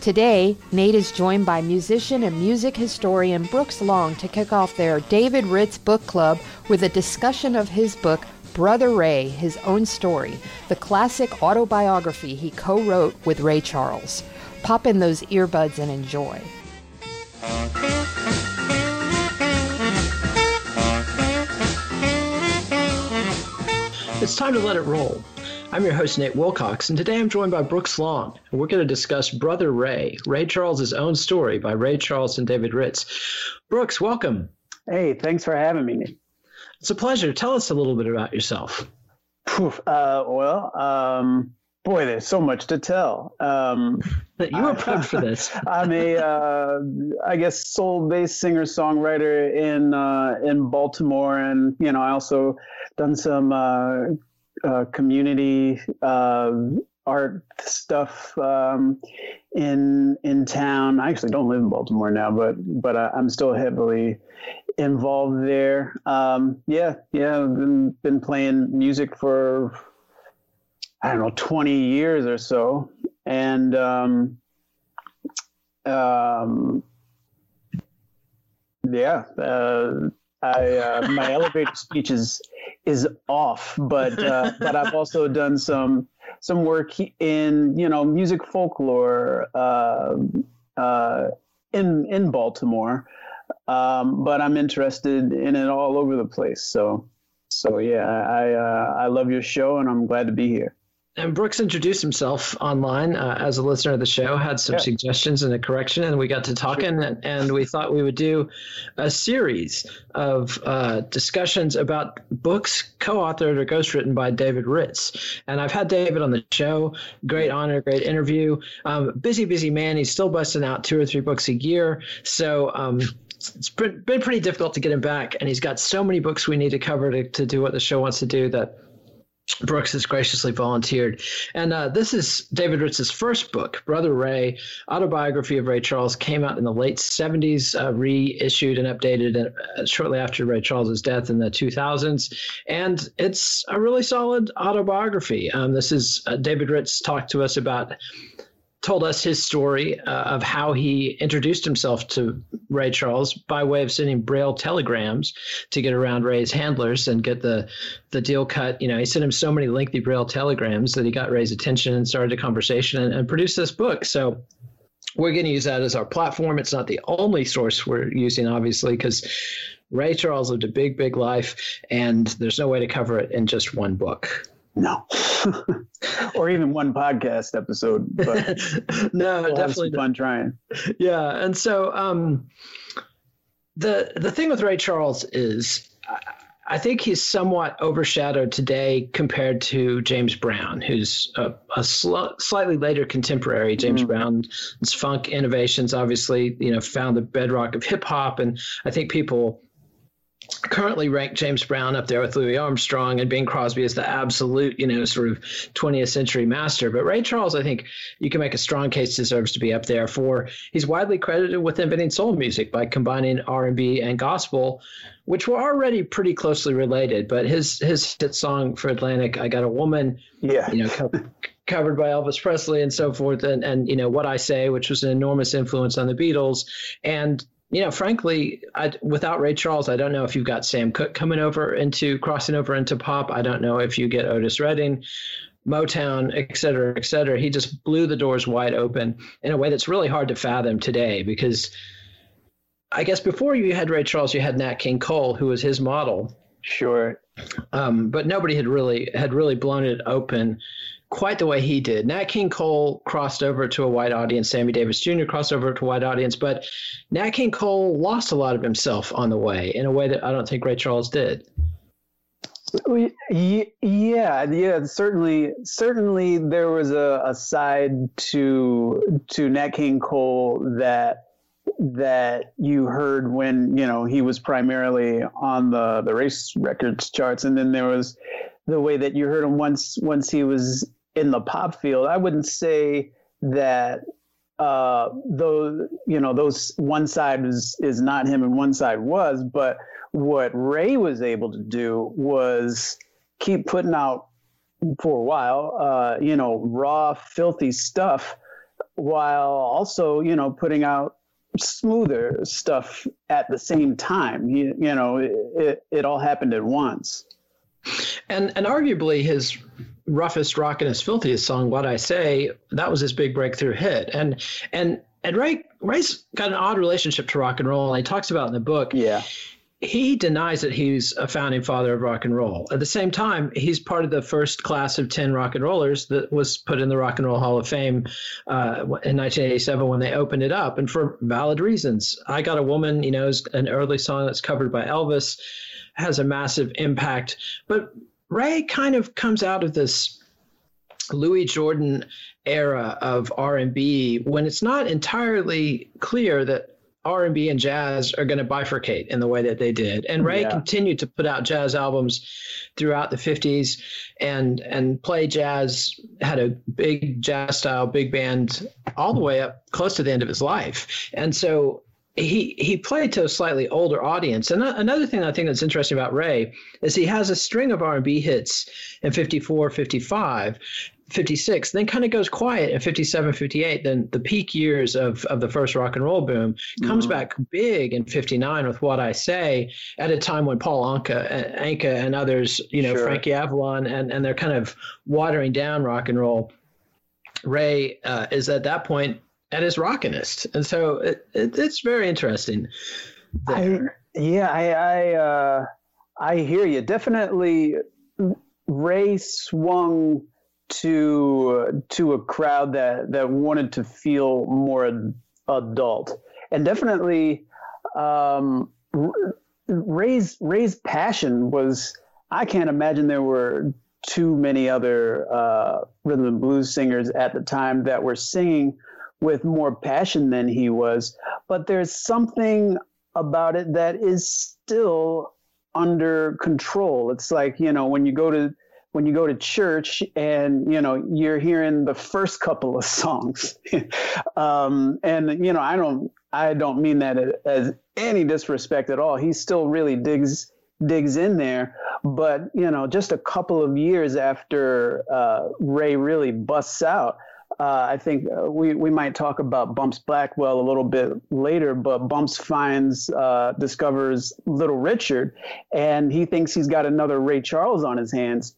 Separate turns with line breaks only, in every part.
Today, Nate is joined by musician and music historian Brooks Long to kick off their David Ritz Book Club with a discussion of his book, Brother Ray His Own Story, the classic autobiography he co wrote with Ray Charles. Pop in those earbuds and enjoy.
It's time to let it roll. I'm your host, Nate Wilcox, and today I'm joined by Brooks Long, and we're going to discuss Brother Ray, Ray Charles's own story by Ray Charles and David Ritz. Brooks, welcome.
Hey, thanks for having me.
It's a pleasure. Tell us a little bit about yourself.
Uh, well, um, boy, there's so much to tell. Um,
you were prepped for this.
I'm a, uh, I guess, soul-based singer-songwriter in uh, in Baltimore, and you know, I also done some uh, community uh, art stuff um, in in town. I actually don't live in Baltimore now, but but I, am still heavily involved there. Um, yeah, yeah, I've been, been playing music for I don't know 20 years or so, and um, um, yeah. Uh, I uh, my elevator speech is is off, but uh, but I've also done some some work in you know music folklore uh, uh, in in Baltimore, um, but I'm interested in it all over the place. So so yeah, I uh, I love your show and I'm glad to be here.
And Brooks introduced himself online uh, as a listener of the show, had some yeah. suggestions and a correction, and we got to talking, and, and, we thought we would do a series of uh, discussions about books co-authored or ghostwritten by David Ritz. And I've had David on the show. Great honor, great interview. Um, busy, busy man. He's still busting out two or three books a year. So um, it's been, been pretty difficult to get him back, and he's got so many books we need to cover to, to do what the show wants to do that Brooks has graciously volunteered. And uh, this is David Ritz's first book, Brother Ray, Autobiography of Ray Charles, came out in the late 70s, uh, reissued and updated uh, shortly after Ray Charles's death in the 2000s. And it's a really solid autobiography. Um, this is uh, David Ritz talked to us about told us his story uh, of how he introduced himself to Ray Charles by way of sending braille telegrams to get around Ray's handlers and get the the deal cut. You know, he sent him so many lengthy braille telegrams that he got Ray's attention and started a conversation and, and produced this book. So we're going to use that as our platform. It's not the only source we're using, obviously, because Ray Charles lived a big, big life, and there's no way to cover it in just one book.
No. Or even one podcast episode. But
no,
we'll
definitely
fun trying.
Yeah, and so um, the the thing with Ray Charles is. I think he's somewhat overshadowed today compared to James Brown, who's a, a sl- slightly later contemporary. James mm. Brown's funk innovations obviously, you know, found the bedrock of hip hop, and I think people currently rank James Brown up there with Louis Armstrong and Bing Crosby as the absolute, you know, sort of 20th century master. But Ray Charles, I think you can make a strong case deserves to be up there for he's widely credited with inventing soul music by combining R&B and gospel, which were already pretty closely related. But his his hit song for Atlantic, "I Got a Woman,"
yeah,
you know. Co- covered by Elvis Presley and so forth, and and you know what I say, which was an enormous influence on the Beatles, and you know, frankly, I, without Ray Charles, I don't know if you've got Sam Cooke coming over into crossing over into pop. I don't know if you get Otis Redding, Motown, et cetera, et cetera. He just blew the doors wide open in a way that's really hard to fathom today because I guess before you had Ray Charles, you had Nat King Cole, who was his model.
Sure.
Um, but nobody had really had really blown it open quite the way he did. Nat King Cole crossed over to a white audience. Sammy Davis Jr. crossed over to a white audience, but Nat King Cole lost a lot of himself on the way in a way that I don't think Ray Charles did.
Yeah, yeah, certainly, certainly there was a, a side to to Nat King Cole that that you heard when you know he was primarily on the the race records charts, and then there was the way that you heard him once once he was in the pop field. I wouldn't say that uh, those you know those one side is is not him and one side was, but what Ray was able to do was keep putting out for a while, uh, you know, raw, filthy stuff, while also you know putting out smoother stuff at the same time. You, you know, it, it, it all happened at once.
And and arguably his roughest, rockinest, filthiest song, "What I Say," that was his big breakthrough hit. And and and Ray Ray's got an odd relationship to rock and roll, and he talks about in the book.
Yeah.
He denies that he's a founding father of rock and roll. At the same time, he's part of the first class of 10 rock and rollers that was put in the Rock and Roll Hall of Fame uh, in 1987 when they opened it up, and for valid reasons. I Got a Woman, you know, is an early song that's covered by Elvis, has a massive impact. But Ray kind of comes out of this Louis Jordan era of R&B when it's not entirely clear that R&B and jazz are going to bifurcate in the way that they did. And Ray yeah. continued to put out jazz albums throughout the 50s and and play jazz had a big jazz style big band all the way up close to the end of his life. And so he he played to a slightly older audience. And another thing I think that's interesting about Ray is he has a string of R&B hits in 54, 55, 56, then kind of goes quiet in 57, 58. Then the peak years of, of the first rock and roll boom comes mm-hmm. back big in 59 with What I Say at a time when Paul Anka, Anka and others, you know, sure. Frankie Avalon, and, and they're kind of watering down rock and roll. Ray uh, is at that point at his rockinest, and so it, it, it's very interesting.
I, yeah, I I, uh, I hear you. Definitely, Ray swung to to a crowd that that wanted to feel more adult, and definitely, um, Ray's Ray's passion was. I can't imagine there were too many other uh, rhythm and blues singers at the time that were singing with more passion than he was. But there's something about it that is still under control. It's like, you know, when you go to when you go to church and you know you're hearing the first couple of songs um, and you know i don't i don't mean that as any disrespect at all he still really digs digs in there but you know just a couple of years after uh, ray really busts out uh, I think uh, we, we might talk about Bumps Blackwell a little bit later, but Bumps finds, uh, discovers Little Richard, and he thinks he's got another Ray Charles on his hands.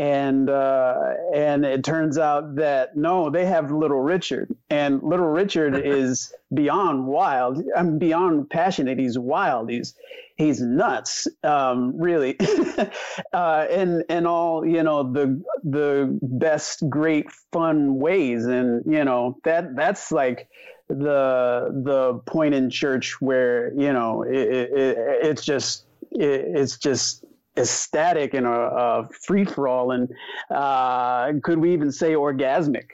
And uh, and it turns out that no, they have Little Richard, and Little Richard is beyond wild. I'm beyond passionate. He's wild. He's he's nuts, um, really, uh, in in all you know the the best, great, fun ways, and you know that that's like the the point in church where you know it, it, it's just it, it's just ecstatic and a, a free for all, and uh, could we even say orgasmic?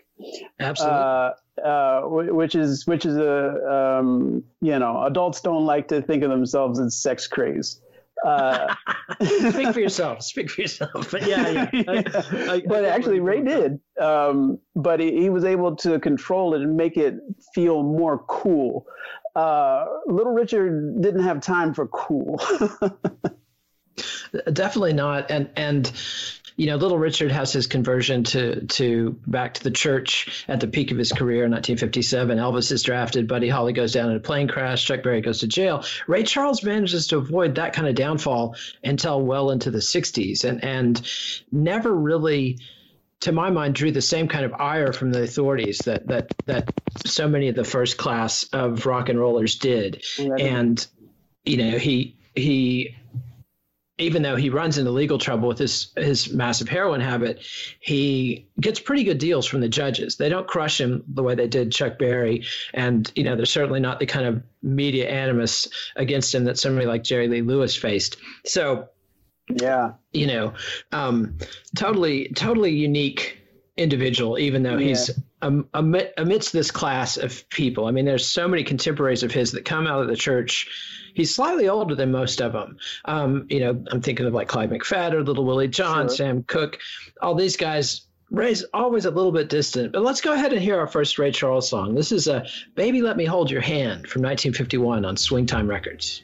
Absolutely. Uh,
uh, which is which is a um, you know adults don't like to think of themselves as sex crazed.
Uh, Speak for yourself. Speak for yourself. But yeah, yeah. I,
I, but I, actually, Ray did. Um, but he, he, was able to control it and make it feel more cool. Uh, Little Richard didn't have time for cool.
Definitely not. And and you know, Little Richard has his conversion to to back to the church at the peak of his career in 1957. Elvis is drafted. Buddy Holly goes down in a plane crash. Chuck Berry goes to jail. Ray Charles manages to avoid that kind of downfall until well into the 60s, and and never really to my mind, drew the same kind of ire from the authorities that that that so many of the first class of rock and rollers did. And you know, he he even though he runs into legal trouble with his his massive heroin habit, he gets pretty good deals from the judges. They don't crush him the way they did Chuck Berry, and you know they're certainly not the kind of media animus against him that somebody like Jerry Lee Lewis faced. So
yeah.
You know, um, totally, totally unique individual, even though yeah. he's um, amidst this class of people. I mean, there's so many contemporaries of his that come out of the church. He's slightly older than most of them. Um, you know, I'm thinking of like Clyde McPhatter, Little Willie John, sure. Sam Cooke, all these guys. Ray's always a little bit distant, but let's go ahead and hear our first Ray Charles song. This is a "Baby Let Me Hold Your Hand" from 1951 on Swingtime Records.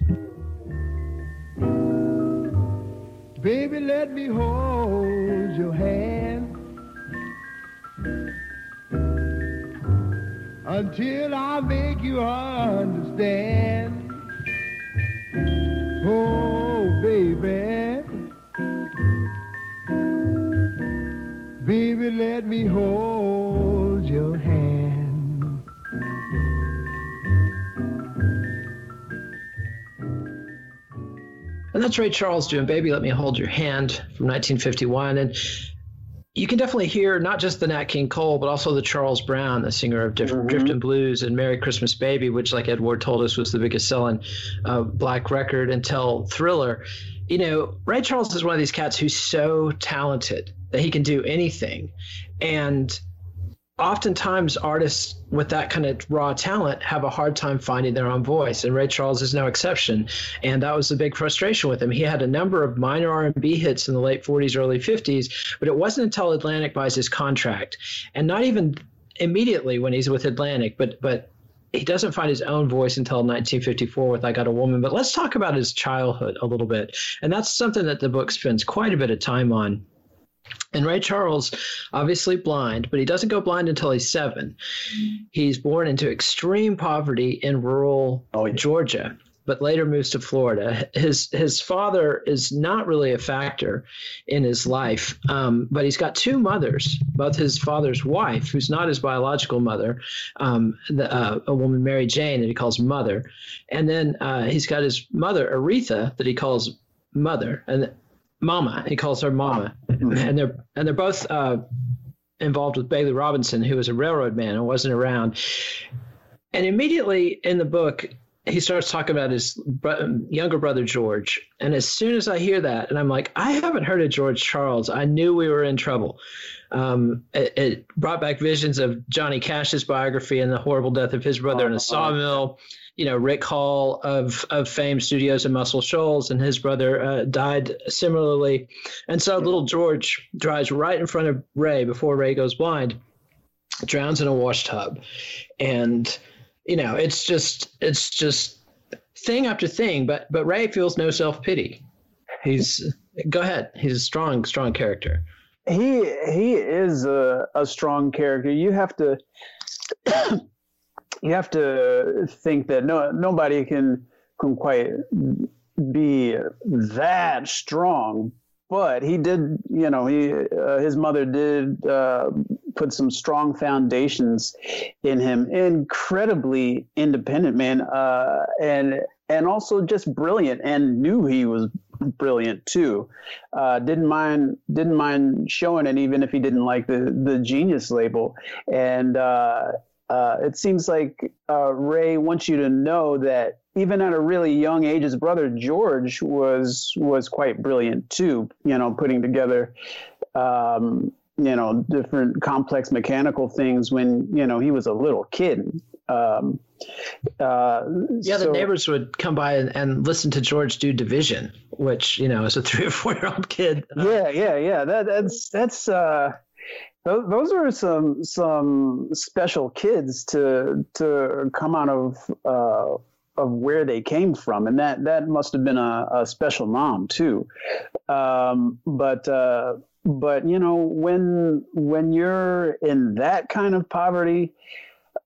Baby, let me hold your hand until I make you understand. Oh, baby. Baby, let me hold your hand.
And that's Ray Charles doing Baby Let Me Hold Your Hand from 1951. And you can definitely hear not just the Nat King Cole, but also the Charles Brown, the singer of Drift, mm-hmm. Driftin' Blues and Merry Christmas Baby, which, like Ed Ward told us, was the biggest selling uh, black record until Thriller. You know, Ray Charles is one of these cats who's so talented that he can do anything. And oftentimes artists with that kind of raw talent have a hard time finding their own voice and ray charles is no exception and that was a big frustration with him he had a number of minor r&b hits in the late 40s early 50s but it wasn't until atlantic buys his contract and not even immediately when he's with atlantic but but he doesn't find his own voice until 1954 with I Got a Woman. But let's talk about his childhood a little bit. And that's something that the book spends quite a bit of time on. And Ray Charles, obviously blind, but he doesn't go blind until he's seven. He's born into extreme poverty in rural oh, yeah. Georgia, but later moves to Florida. His his father is not really a factor in his life, um, but he's got two mothers. Both his father's wife, who's not his biological mother, um, the, uh, a woman Mary Jane that he calls mother, and then uh, he's got his mother Aretha that he calls mother, and Mama. He calls her Mama, mm-hmm. and they're and they're both uh, involved with Bailey Robinson, who was a railroad man and wasn't around. And immediately in the book, he starts talking about his younger brother George. And as soon as I hear that, and I'm like, I haven't heard of George Charles, I knew we were in trouble. Um, it, it, brought back visions of Johnny Cash's biography and the horrible death of his brother in a sawmill you know, Rick Hall of of Fame Studios in Muscle Shoals and his brother uh, died similarly. And so little George drives right in front of Ray before Ray goes blind, drowns in a wash tub. And, you know, it's just, it's just thing after thing, but, but Ray feels no self pity. He's, go ahead. He's a strong, strong character.
He, he is a, a strong character. You have to, you have to think that no nobody can can quite be that strong but he did you know he uh, his mother did uh, put some strong foundations in him incredibly independent man uh, and and also just brilliant and knew he was brilliant too uh, didn't mind didn't mind showing it even if he didn't like the the genius label and uh, uh, it seems like uh, Ray wants you to know that even at a really young age, his brother George was was quite brilliant too. You know, putting together, um, you know, different complex mechanical things when you know he was a little kid. Um,
uh, yeah, so, the neighbors would come by and, and, listen to George do division, which you know, as a three or four year old kid.
Yeah, yeah, yeah. That, that's that's. Uh, those, those are some some special kids to to come out of uh, of where they came from, and that that must have been a, a special mom too. Um, but uh, but you know when when you're in that kind of poverty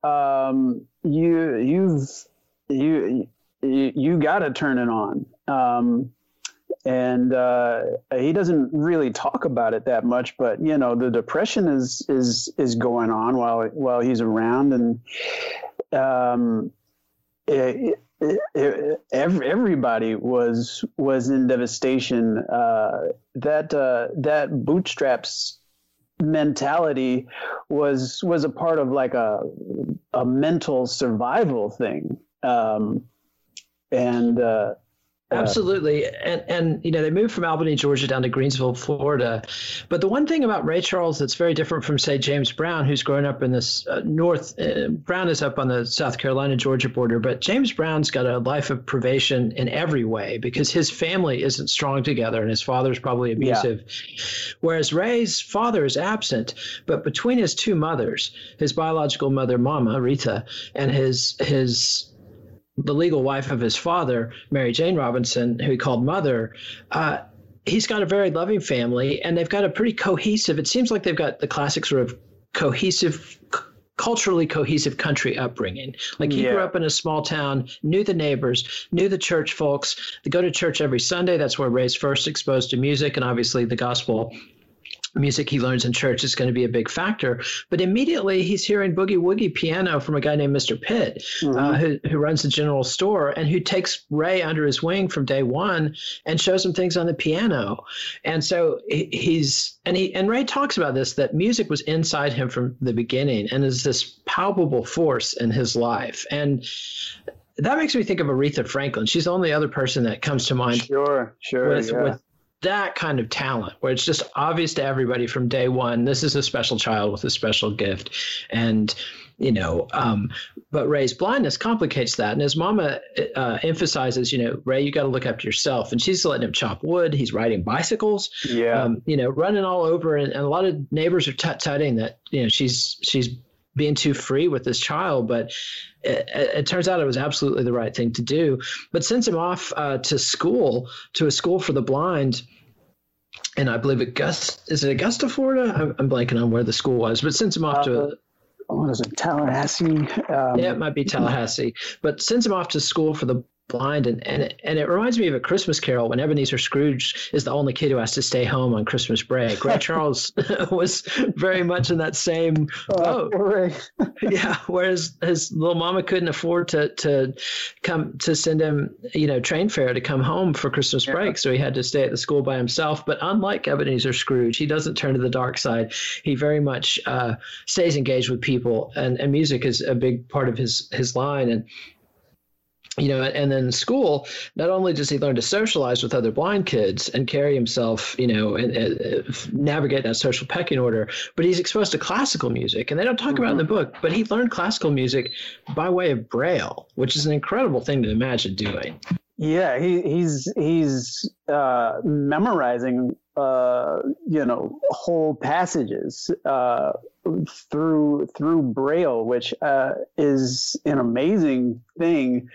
um, you you've you you, you got to turn it on. Um, and uh, he doesn't really talk about it that much but you know the depression is is is going on while while he's around. And um, it, it, it, everybody was was in devastation. Uh, that uh, that bootstraps mentality was was a part of like a a mental survival thing, um, and uh,
Absolutely, and and you know they moved from Albany, Georgia, down to Greenville, Florida. But the one thing about Ray Charles that's very different from say James Brown, who's grown up in this uh, north. Uh, Brown is up on the South Carolina Georgia border, but James Brown's got a life of privation in every way because his family isn't strong together, and his father's probably abusive. Yeah. Whereas Ray's father is absent, but between his two mothers, his biological mother, Mama Rita, and his his the legal wife of his father, Mary Jane Robinson, who he called mother, uh, he's got a very loving family and they've got a pretty cohesive, it seems like they've got the classic sort of cohesive, culturally cohesive country upbringing. Like he yeah. grew up in a small town, knew the neighbors, knew the church folks. They go to church every Sunday. That's where Ray's first exposed to music and obviously the gospel music he learns in church is going to be a big factor. But immediately he's hearing boogie woogie piano from a guy named Mr. Pitt, uh, mm-hmm. uh, who, who runs the general store and who takes Ray under his wing from day one and shows him things on the piano. And so he's and he and Ray talks about this that music was inside him from the beginning and is this palpable force in his life. And that makes me think of Aretha Franklin. She's the only other person that comes to mind.
Sure, sure.
With, yeah. with that kind of talent where it's just obvious to everybody from day one this is a special child with a special gift. And you know um, but ray's blindness complicates that. And his mama uh, emphasizes you know ray you got to look after yourself. And she's letting him chop wood. He's riding bicycles.
Yeah. Um,
you know running all over. And, and a lot of neighbors are tut-tutting that you know she's she's being too free with this child, but it, it, turns out it was absolutely the right thing to do. But sends him off uh, to school, to a school for the blind. And I believe Augusta, is it Augusta, Florida? I'm, I'm blanking on where the school was, but sends him off uh, to
what is it, Tallahassee?
Um, yeah, it might be Tallahassee, but sends him off to school for the blind and and it, and it reminds me of a Christmas Carol when Ebenezer Scrooge is the only kid who has to stay home on Christmas break. Ray Charles was very much in that same oh, boat. yeah, whereas his little mama couldn't afford to to come to send him, you know, train fare to come home for Christmas yeah. break, so he had to stay at the school by himself. But unlike Ebenezer Scrooge, he doesn't turn to the dark side. He very much uh, stays engaged with people, and, and music is a big part of his his line and you know, and then school, not only does he learn to socialize with other blind kids and carry himself, you know, and, and navigate that social pecking order, but he's exposed to classical music. And they don't talk mm-hmm. about in the book, but he learned classical music by way of Braille, which is an incredible thing to imagine doing.
Yeah, he, he's he's uh, memorizing, uh, you know, whole passages uh, through through Braille, which uh, is an amazing thing.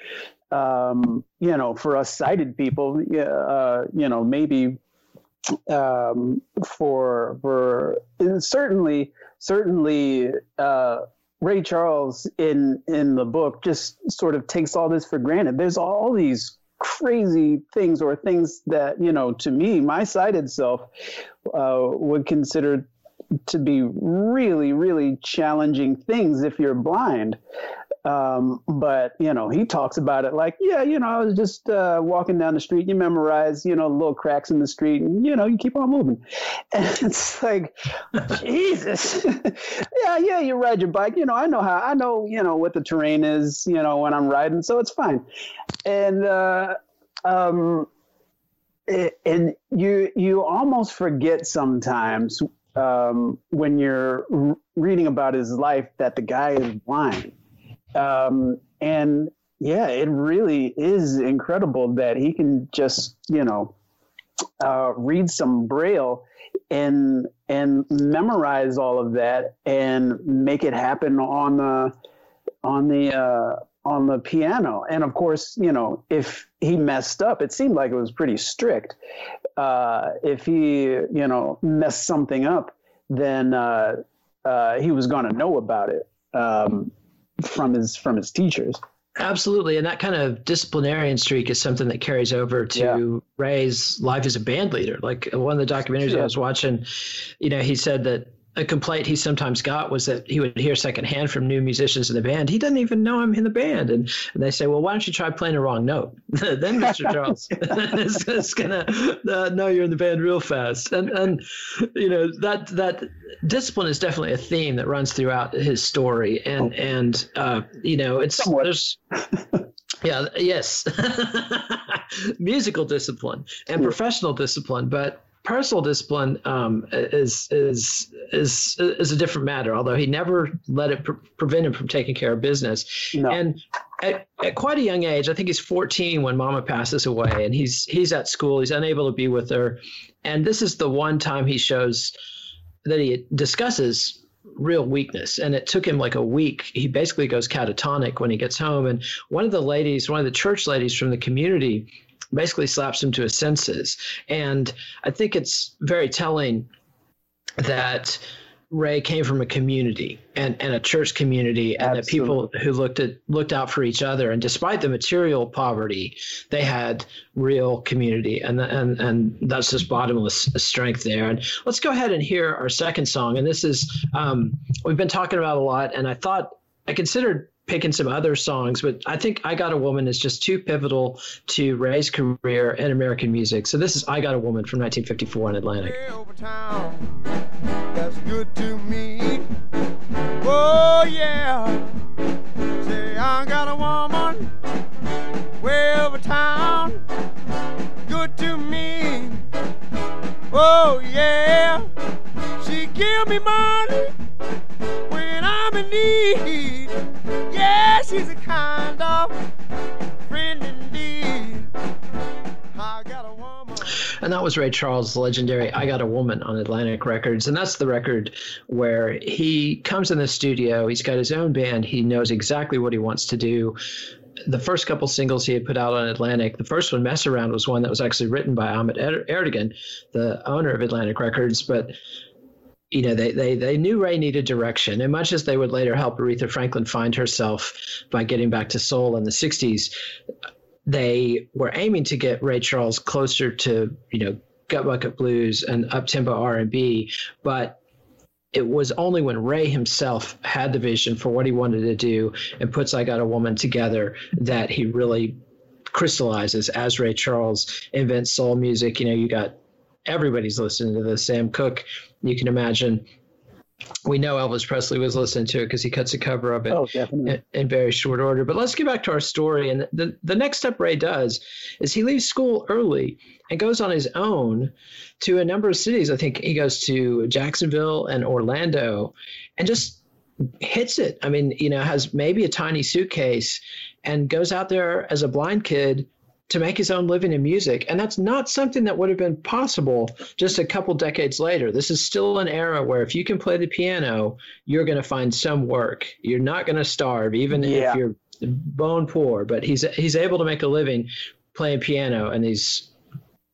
Um, you know, for us sighted people, uh, you know, maybe um, for for certainly certainly uh, Ray Charles in in the book just sort of takes all this for granted. There's all these crazy things or things that you know to me my sighted self uh, would consider to be really, really challenging things if you're blind. Um, but you know, he talks about it like, yeah, you know, I was just uh, walking down the street. You memorize, you know, little cracks in the street, and you know, you keep on moving. And it's like, Jesus, yeah, yeah, you ride your bike. You know, I know how. I know, you know, what the terrain is. You know, when I'm riding, so it's fine. And uh, um, and you you almost forget sometimes um, when you're reading about his life that the guy is blind. Um, and yeah, it really is incredible that he can just, you know, uh, read some braille and and memorize all of that and make it happen on the on the uh, on the piano. And of course, you know, if he messed up, it seemed like it was pretty strict. Uh, if he, you know, messed something up, then uh, uh, he was going to know about it um, from his from his teachers.
Absolutely, and that kind of disciplinarian streak is something that carries over to yeah. Ray's life as a band leader. Like one of the documentaries I was watching, you know, he said that a complaint he sometimes got was that he would hear secondhand from new musicians in the band. He doesn't even know I'm in the band, and, and they say, "Well, why don't you try playing a wrong note?" then Mr. Charles is, is, gonna uh, know you're in the band real fast. And and you know that that discipline is definitely a theme that runs throughout his story. And oh. and uh, you know it's Somewhat. there's. Yeah, yes. Musical discipline and professional discipline, but personal discipline um, is is is is a different matter. Although he never let it pre- prevent him from taking care of business. No. And at, at, quite a young age, I think he's 14 when Mama passes away, and he's he's at school. He's unable to be with her, and this is the one time he shows that he discusses real weakness and it took him like a week he basically goes catatonic when he gets home and one of the ladies one of the church ladies from the community basically slaps him to his senses. And I think it's very telling that Ray came from a community and, and a church community, and Absolutely. that people who looked at looked out for each other. And despite the material poverty, they had real community, and and and that's just bottomless strength there. And let's go ahead and hear our second song. And this is um, we've been talking about a lot, and I thought I considered picking some other songs, but I think I Got a Woman is just too pivotal to Ray's career in American music. So this is I Got a Woman from 1954 in Atlantic. Oh. Oh, yeah. She give me money I'm in need. Yeah, she's a kind of friend indeed. And that was Ray Charles' legendary I Got a Woman on Atlantic Records. And that's the record where he comes in the studio, he's got his own band, he knows exactly what he wants to do the first couple singles he had put out on Atlantic, the first one, Mess Around, was one that was actually written by Ahmet Ertegun, the owner of Atlantic Records. But you know, they, they, they knew Ray needed direction. And much as they would later help Aretha Franklin find herself by getting back to soul in the 60s, they were aiming to get Ray Charles closer to, you know, gut bucket blues and up tempo R&B. But it was only when Ray himself had the vision for what he wanted to do and puts I Got a Woman together that he really crystallizes as Ray Charles invents soul music. You know, you got everybody's listening to this. Sam Cooke, you can imagine. We know Elvis Presley was listening to it because he cuts a cover of it
oh, in,
in, very short order. But let's get back to our story. And the, the next step Ray does is he leaves school early and goes on his own to a number of cities. I think he goes to Jacksonville and Orlando and just hits it. I mean, you know, has maybe a tiny suitcase and goes out there as a blind kid to make his own living in music. And that's not something that would have been possible just a couple decades later. This is still an era where if you can play the piano, you're going to find some work. You're not going to starve, even yeah. if you're bone poor. But he's he's able to make a living playing piano in these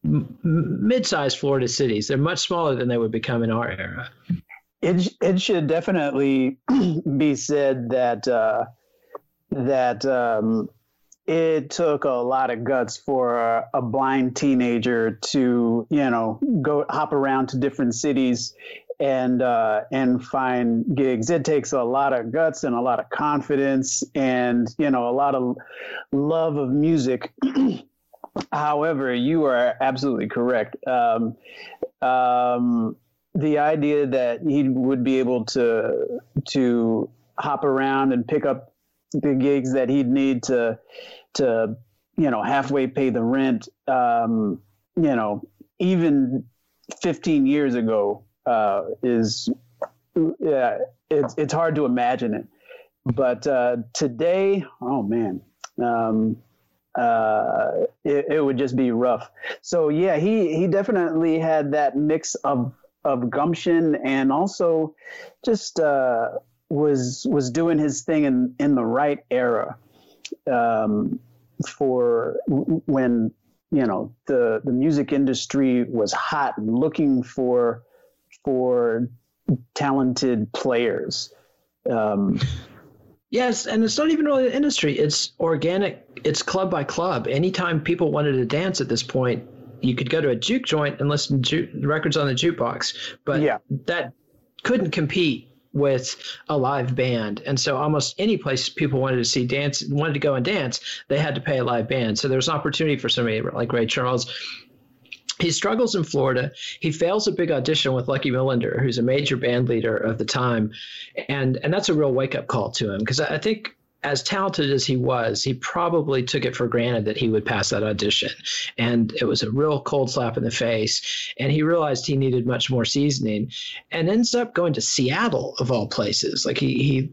mid-sized Florida cities. They're much smaller than they would become in our era.
It it should definitely be said that uh, that um, it took a lot of guts for a, blind teenager to you know go hop around to different cities and uh, and find gigs. It takes a lot of guts and a lot of confidence and you know a lot of love of music. However you are absolutely correct. Um, um, the idea that he would be able to to hop around and pick up the gigs that he'd need to to you know halfway pay the rent um, you know even 15 years ago uh, is yeah it's it's hard to imagine it. But uh, today oh man um, uh, it, it, would just be rough. So yeah he he definitely had that mix of of gumption and also just uh, was was doing his thing in in the right era um, for when you know the the music industry was hot and looking for for talented players. Um,
Yes, and it's not even really an industry. It's organic. It's club by club. Anytime people wanted to dance at this point, you could go to a juke joint and listen to ju- records on the jukebox. But
Yeah.
that couldn't compete with a live band. And so almost any place people wanted to see dance, wanted to go and dance, they had to pay a live band. So there was an opportunity for somebody like Ray Charles he struggles in Florida. He fails a big audition with Lucky Millinder, who's a major band leader of the time, and and that's a real wake up call to him because I think as talented as he was, he probably took it for granted that he would pass that audition, and it was a real cold slap in the face. And he realized he needed much more seasoning, and ends up going to Seattle of all places. Like he he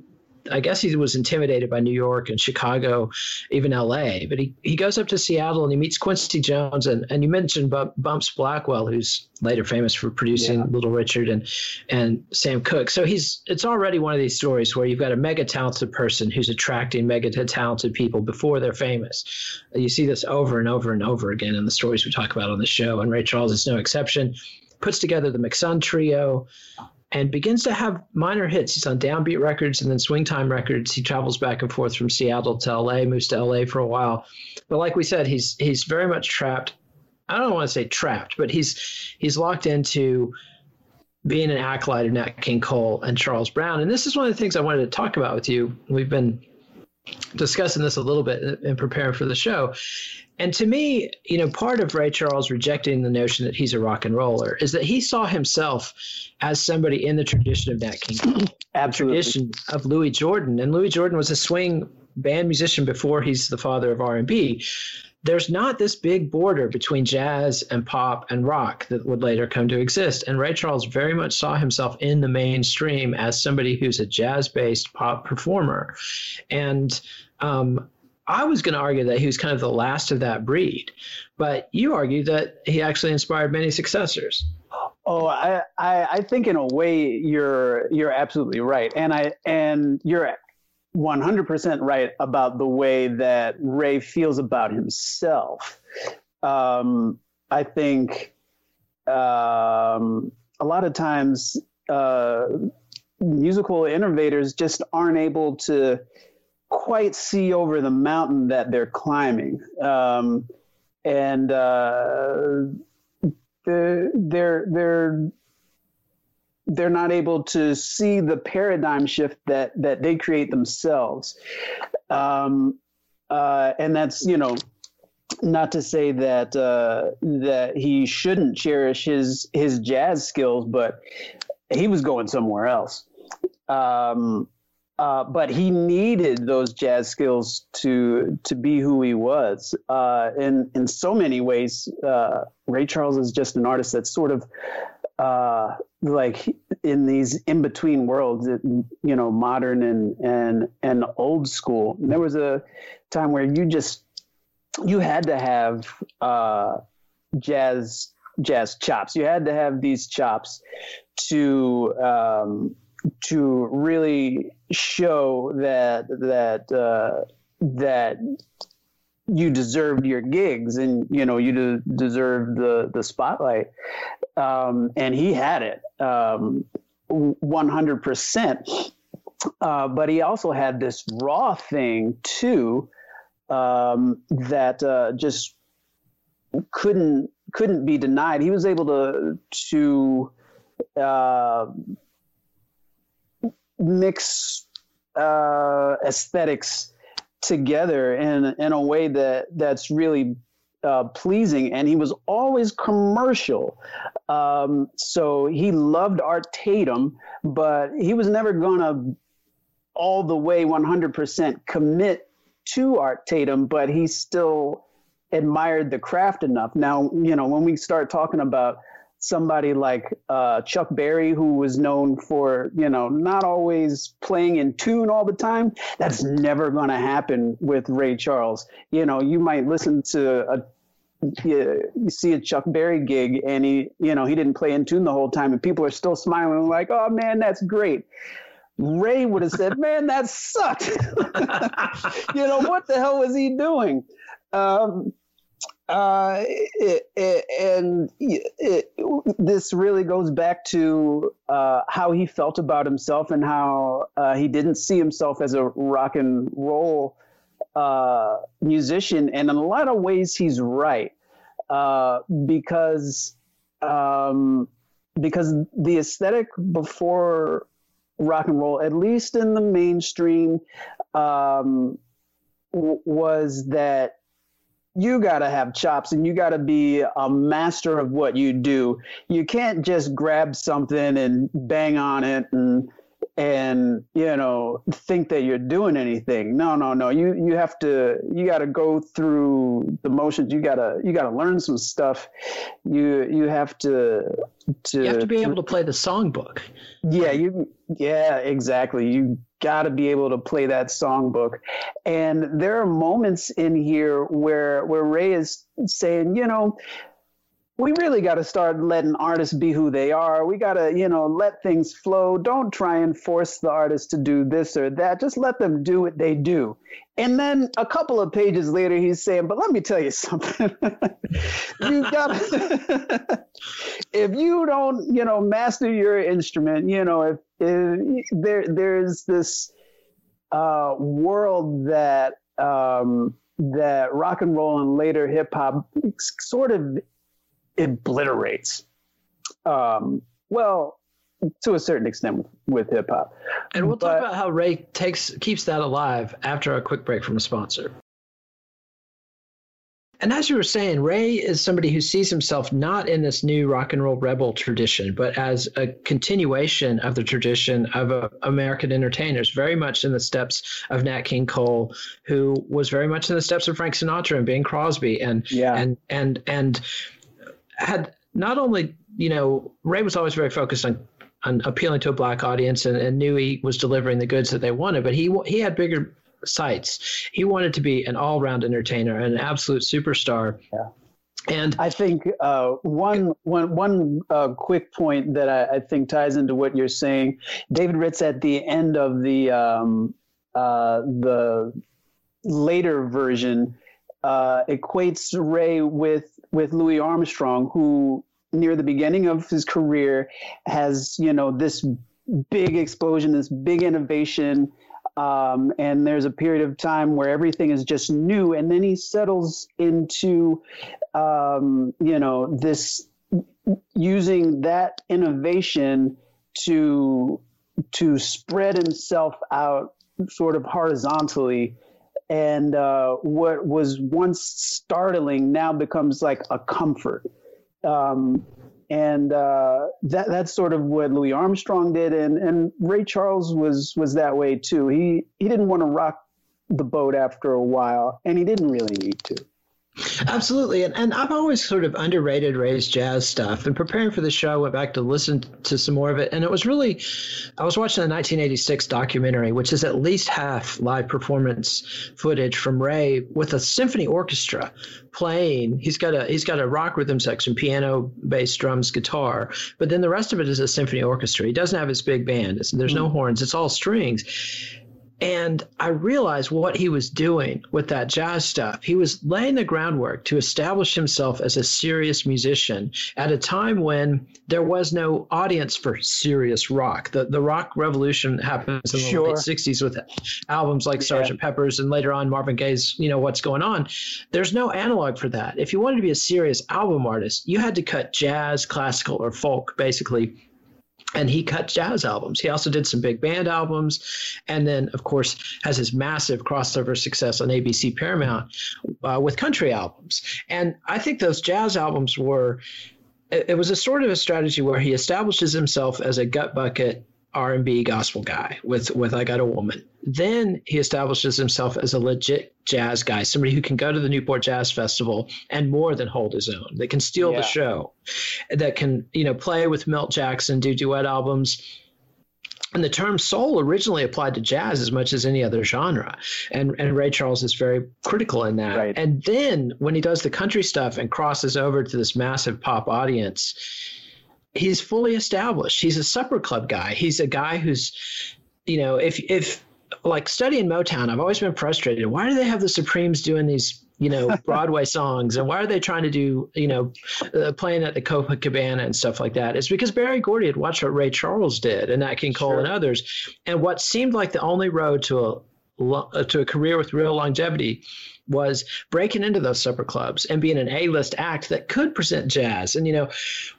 I guess he was intimidated by New York and Chicago, even LA. But he, he goes up to Seattle and he meets Quincy Jones. And, and you mentioned Bumps Blackwell, who's later famous for producing
Yeah.
Little Richard and, and Sam Cooke. So he's it's already one of these stories where you've got a mega talented person who's attracting mega talented people before they're famous. You see this over and over and over again in the stories we talk about on the show. And Ray Charles is no exception. Puts together the McSon trio and begins to have minor hits. He's on Downbeat Records and then Swing Time Records. He travels back and forth from Seattle to LA, moves to LA for a while. But like we said, he's he's very much trapped. I don't want to say trapped, but he's he's locked into being an acolyte of Nat King Cole and Charles Brown. And this is one of the things I wanted to talk about with you. We've been discussing this a little bit in preparing for the show. And to me, you know, part of Ray Charles rejecting the notion that he's a rock and roller is that he saw himself as somebody in the tradition of Nat King Cole,
absolutely.
tradition of Louis Jordan. And Louis Jordan was a swing band musician before he's the father of R&B. There's not this big border between jazz and pop and rock that would later come to exist. And Ray Charles very much saw himself in the mainstream as somebody who's a jazz-based pop performer. And um, I was going to argue that he was kind of the last of that breed, but you argue that he actually inspired many successors.
Oh, I, I, I think in a way you're you're absolutely right, and I and you're 100% right about the way that Ray feels about himself. Um, I think um, a lot of times uh, musical innovators just aren't able to quite see over the mountain that they're climbing. Um, and uh, they're, they're, they're, they're not able to see the paradigm shift that, that they create themselves. Um, uh, and that's, you know, not to say that uh, that he shouldn't cherish his his jazz skills, but he was going somewhere else. Um, uh, but he needed those jazz skills to to be who he was. Uh, in in so many ways, uh, Ray Charles is just an artist that's sort of uh, like in these in between worlds, you know, modern and and and old school. And there was a time where you just you had to have uh, jazz jazz chops. You had to have these chops to um, to really show that that uh, that you deserved your gigs and you know you de- deserved the the spotlight. Um, and he had it um, 100%. Uh, but he also had this raw thing too um, that uh, just couldn't couldn't be denied. He was able to to uh, mix uh, aesthetics together in in a way that that's really uh, pleasing, and he was always commercial. Um, so he loved Art Tatum, but he was never gonna all the way 100% commit to Art Tatum, but he still admired the craft enough. Now, you know, when we start talking about somebody like uh, Chuck Berry, who was known for, you know, not always playing in tune all the time, that's never going to happen with Ray Charles. You know, you might listen to a you, you see a Chuck Berry gig and he, you know, he didn't play in tune the whole time and people are still smiling like, oh man, that's great. Ray would have said, "Man, that sucked." you know what the hell was he doing? Um, uh, it, it, and it, this really goes back to uh, how he felt about himself and how uh, he didn't see himself as a rock and roll uh, musician. And in a lot of ways, he's right uh, because um, because the aesthetic before rock and roll, at least in the mainstream, um, w- was that you got to have chops and you got to be a master of what you do. You can't just grab something and bang on it and and you know think that you're doing anything. No no no. You you have to you got to go through the motions. You got to you got to learn some stuff. You you have to to
you have to be able to play the songbook.
Yeah you yeah exactly. You got to be able to play that songbook. And there are moments in here where where ray is saying you know we really got to start letting artists be who they are. We got to, you know, let things flow. Don't try and force the artist to do this or that. Just let them do what they do. And then a couple of pages later, he's saying, "But let me tell you something. you got to if you don't, you know, master your instrument, you know, if, if there there's this uh, world that." Um, that rock and roll and later hip hop sort of obliterates. Um, well, to a certain extent with, with hip hop.
And we'll but, talk about how Ray takes keeps that alive after a quick break from a sponsor. And as you were saying, Ray is somebody who sees himself not in this new rock and roll rebel tradition, but as a continuation of the tradition of uh, American entertainers, very much in the steps of Nat King Cole, who was very much in the steps of Frank Sinatra and Bing Crosby, and yeah. and and and had not only you know Ray was always very focused on on appealing to a black audience and, and knew he was delivering the goods that they wanted, but he he had bigger sights. He wanted to be an all round entertainer, an absolute superstar.
Yeah. And I think uh, one, one, one uh, quick point that I, I, think ties into what you're saying, David Ritz at the end of the um, uh, the later version uh, equates Ray with with Louis Armstrong, who near the beginning of his career has you know this big explosion, this big innovation. Um, and there's a period of time where everything is just new, and then he settles into, um, you know, this using that innovation to to spread himself out sort of horizontally and uh, what was once startling now becomes like a comfort. Um, and uh, that that's sort of what Louis Armstrong did, and and Ray Charles was was that way too. He he didn't want to rock the boat after a while, and he didn't really need to.
Absolutely. And, and I've always sort of underrated Ray's jazz stuff. And preparing for the show, I went back to listen to some more of it. And it was really, I was watching a 1986 documentary, which is at least half live performance footage from Ray with a symphony orchestra playing. He's got a he's got a rock rhythm section, piano, bass, drums, guitar, but then the rest of it is a symphony orchestra. He doesn't have his big band. It's, there's no hmm. horns. It's all strings. And I realized what he was doing with that jazz stuff. He was laying the groundwork to establish himself as a serious musician at a time when there was no audience for serious rock. The the rock revolution happens in the sure. late 60s with albums like yeah. Sgt. Pepper's and later on Marvin Gaye's, you know, What's Going On. There's no analog for that. If you wanted to be a serious album artist, you had to cut jazz, classical, or folk basically and he cut jazz albums. He also did some big band albums, and then, of course, has his massive crossover success on ABC Paramount uh, with country albums. And I think those jazz albums were. It, it was a sort of a strategy where he establishes himself as a gut bucket R&B gospel guy with with I Got a Woman. Then he establishes himself as a legit jazz guy, somebody who can go to the Newport Jazz Festival and more than hold his own. That can steal yeah. the show, that can you know play with Milt Jackson, do duet albums. And the term soul originally applied to jazz as much as any other genre. And, and Ray Charles is very critical in that. Right. And then when he does the country stuff and crosses over to this massive pop audience, he's fully established. He's a supper club guy. He's a guy who's you know, if if like studying Motown, I've always been frustrated. Why do they have the Supremes doing these you know Broadway songs, and why are they trying to do you know uh, playing at the Copacabana and stuff like that? It's because Berry Gordy had watched what Ray Charles did and Nat King Cole sure. and others, and what seemed like the only road to a uh, to a career with real longevity was breaking into those supper clubs and being an A-list act that could present jazz. And you know,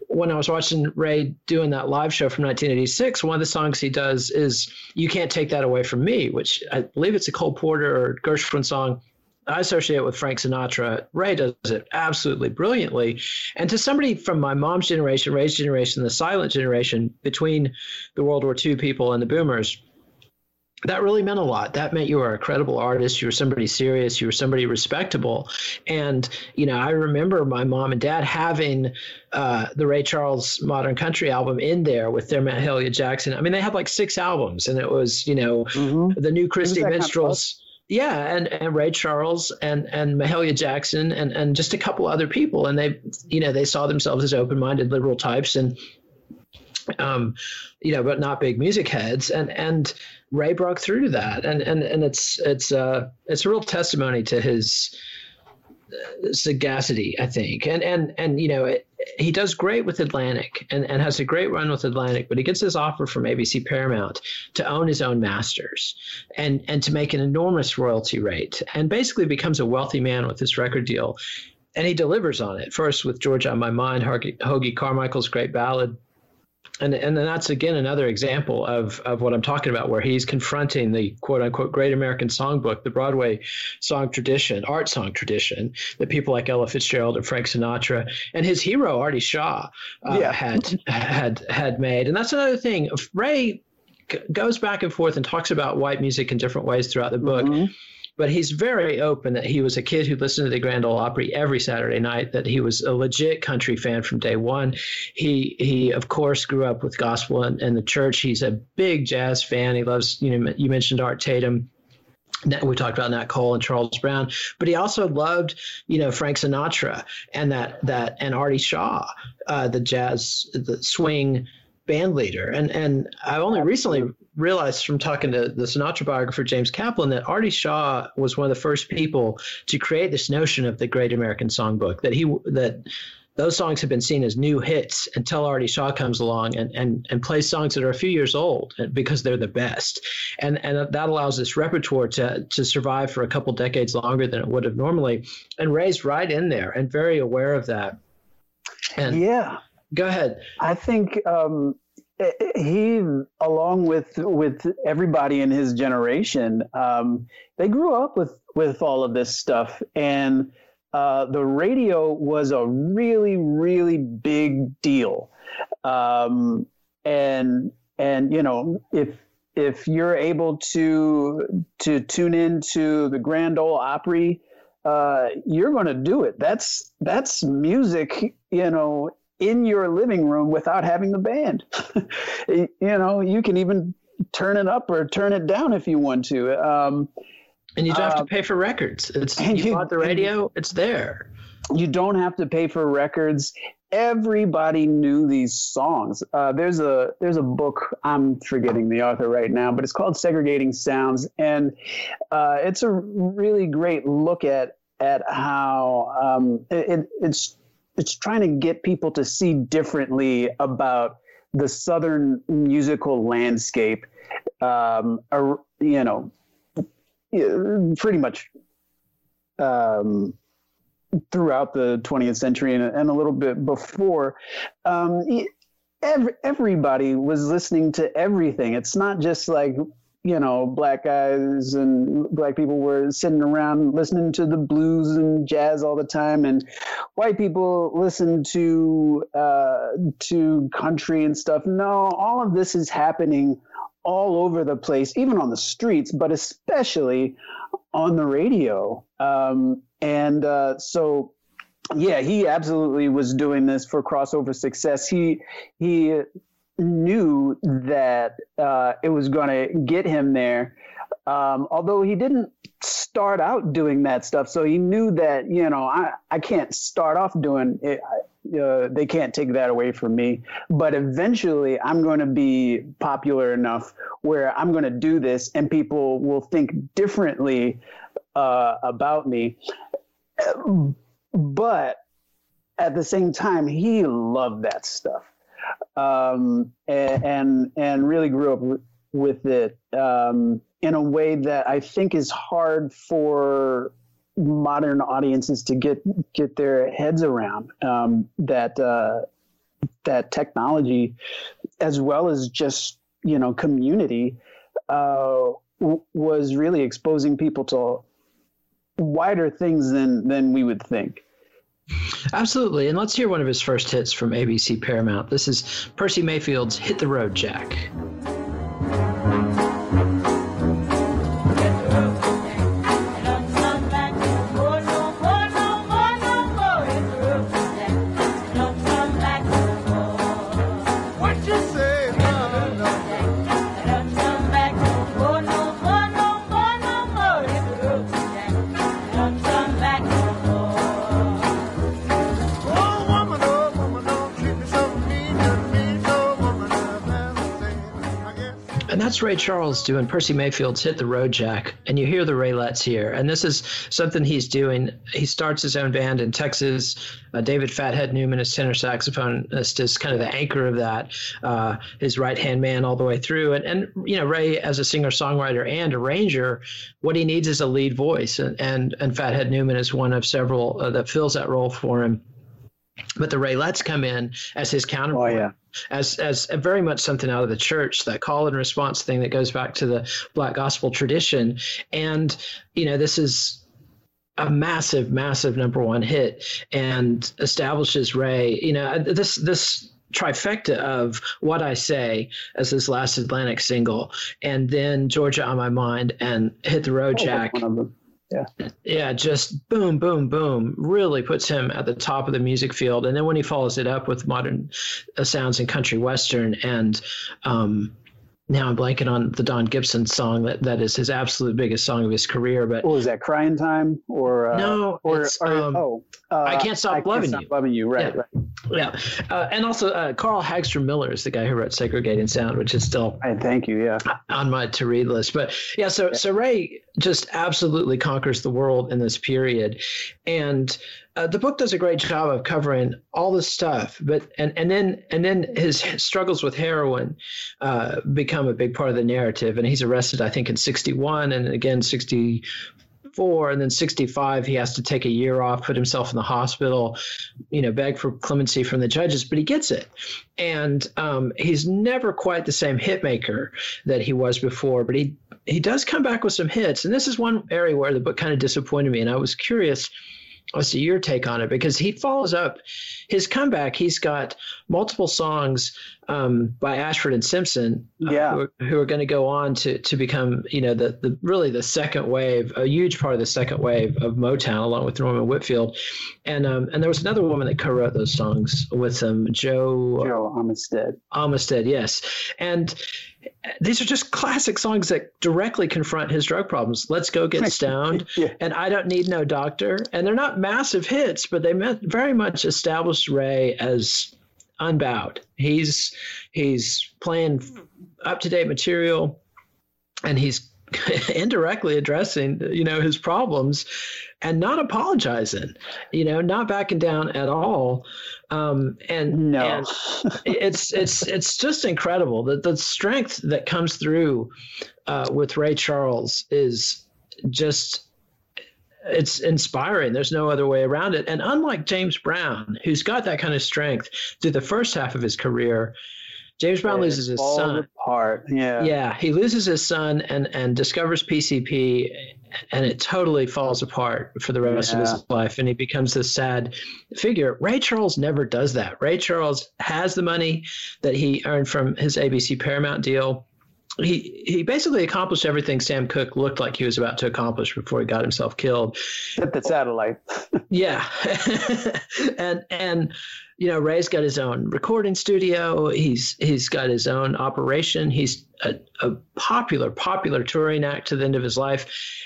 when I was watching Ray doing that live show from 1986, one of the songs he does is "You Can't Take That Away from Me," which I believe it's a Cole Porter or Gershwin song. I associate it with Frank Sinatra. Ray does it absolutely brilliantly. And to somebody from my mom's generation, Ray's generation, the silent generation between the World War II people and the boomers, that really meant a lot. That meant you were a credible artist. You were somebody serious. You were somebody respectable. And, you know, I remember my mom and dad having uh, the Ray Charles Modern Country album in there with their Mahalia Jackson. I mean, they had like six albums, and it was, you know, mm-hmm. the new Christy Minstrels. Yeah, and, and Ray Charles and and Mahalia Jackson and and just a couple other people, and they you know they saw themselves as open minded liberal types and um you know but not big music heads and and Ray broke through to that, and and and it's it's uh it's a real testimony to his uh, sagacity, I think, and and and you know it, he does great with Atlantic and, and has a great run with Atlantic, but he gets his offer from ABC Paramount to own his own masters and and to make an enormous royalty rate, and basically becomes a wealthy man with this record deal. And he delivers on it. First with Georgia on My Mind, Hoagy Carmichael's great ballad, and and that's again another example of of what I'm talking about, where he's confronting the quote unquote Great American Songbook, the Broadway song tradition, art song tradition that people like Ella Fitzgerald and Frank Sinatra and his hero Artie Shaw uh, yeah. had had had made. And that's another thing. Ray goes back and forth and talks about white music in different ways throughout the book. Mm-hmm but he's very open that he was a kid who listened to the Grand Ole Opry every Saturday night. That he was a legit country fan from day one. He he of course grew up with gospel and, and the church. He's a big jazz fan. He loves you know you mentioned Art Tatum we talked about Nat Cole and Charles Brown, but he also loved, you know, Frank Sinatra and that that and Artie Shaw, uh, the jazz, the swing band leader. And and I only recently realized from talking to the Sinatra biographer James Kaplan that Artie Shaw was one of the first people to create this notion of the Great American Songbook. That he that those songs have been seen as new hits until Artie Shaw comes along and, and, and plays songs that are a few years old because they're the best. And, and that allows this repertoire to, to survive for a couple decades longer than it would have normally. And Ray's right in there and very aware of that.
And yeah.
Go ahead.
I think um, he along with with everybody in his generation um, they grew up with with all of this stuff. And uh, the radio was a really really big deal. Um, and and you know if if you're able to to tune into the Grand Ole Opry uh, you're going to do it. That's that's music you know in your living room without having the band. you know, you can even turn it up or turn it down if you want to. Um,
and you don't uh, have to uh, pay for records. It's you, you bought the radio, it's there.
You don't have to pay for records. Everybody knew these songs. Uh, there's a there's a book I'm forgetting the author right now, but it's called Segregating Sounds, and uh, it's a really great look at at how um, it, it's it's trying to get people to see differently about the southern musical landscape um, you know pretty much um, throughout the 20th century and, and, a little bit before. Um, every, everybody was listening to everything. It's not just like you know, black guys and black people were sitting around listening to the blues and jazz all the time, and white people listen to uh, to country and stuff. No, all of this is happening all over the place, even on the streets, but especially on the radio. Um, and uh, so, yeah, he absolutely was doing this for crossover success. He he knew that uh, it was going to get him there. Um, although he didn't start out doing that stuff, so he knew that you know I, I can't start off doing it. Uh, they can't take that away from me. But eventually, I'm going to be popular enough where I'm going to do this and people will think differently uh, about me. But at the same time, he loved that stuff um, and, and, really grew up with it um, in a way that I think is hard for modern audiences to get get their heads around. Um, that uh, that technology, as well as just you know community, uh, w- was really exposing people to wider things than than we would think.
Absolutely. And let's hear one of his first hits from ABC Paramount. This is Percy Mayfield's Hit the Road Jack. That's Ray Charles doing Percy Mayfield's Hit the Road Jack. And you hear the Raelettes here. And this is something he's doing. He starts his own band in Texas. Uh, David Fathead Newman is tenor saxophonist, is kind of the anchor of that, uh, his right hand man all the way through. And, and, you know, Ray, as a singer songwriter and arranger, what he needs is a lead voice. And, and, and Fathead Newman is one of several uh, that fills that role for him. But the Raelettes come in as his counterpart.
Oh, yeah
as as very much something out of the church, that call and response thing that goes back to the black gospel tradition. And you know, this is a massive, massive number one hit and establishes Ray. You know, uh, this this trifecta of what I say as his last Atlantic single, and then Georgia on my mind and hit the road, oh, Jack
yeah
yeah just boom boom boom really puts him at the top of the music field and then when he follows it up with modern uh, sounds and country western and um, now I'm blanking on the Don Gibson song that, that is his absolute biggest song of his career. But
what was that crying time or
uh, no?
Or, or
um,
oh,
uh, I can't stop
I
loving
can't
you.
Stop loving you, right?
Yeah,
right.
yeah. Uh, and also uh, Karl Hagstrom Miller is the guy who wrote Segregating Sound, which is still
I thank you, yeah,
on my to read list. But yeah, so yeah. so Ray just absolutely conquers the world in this period, and uh, the book does a great job of covering all this stuff, but and and then and then his struggles with heroin uh, become a big part of the narrative. And he's arrested, I think, in '61, and again '64, and then '65. He has to take a year off, put himself in the hospital, you know, beg for clemency from the judges, but he gets it. And um, he's never quite the same hitmaker that he was before, but he he does come back with some hits. And this is one area where the book kind of disappointed me, and I was curious Let's your take on it because he follows up his comeback. He's got multiple songs um, by Ashford and Simpson,
uh, yeah,
who, are, who are going to go on to to become you know the the really the second wave, a huge part of the second wave of Motown, along with Norman Whitfield, and um, and there was another woman that co-wrote those songs with him, Joe
Joe Amistad.
Amistad, yes, and these are just classic songs that directly confront his drug problems. Let's go get stoned, yeah. and I don't need no doctor. And they're not massive hits, but they very much established Ray as unbowed. He's he's playing up to date material, and he's indirectly addressing you know his problems and not apologizing you know not backing down at all um, and,
no.
and it's it's it's just incredible that the strength that comes through uh, with ray charles is just it's inspiring. There's no other way around it. And unlike James Brown, who's got that kind of strength through the first half of his career, James Brown
it
loses his son.
Apart. Yeah.
Yeah. He loses his son and, and discovers PCP and it totally falls apart for the rest yeah. of his life and he becomes this sad figure. Ray Charles never does that. Ray Charles has the money that he earned from his ABC Paramount deal he he basically accomplished everything Sam Cooke looked like he was about to accomplish before he got himself killed.
Hit the satellite.
yeah, and and you know Ray's got his own recording studio. He's he's got his own operation. He's a, a popular popular touring act to the end of his life,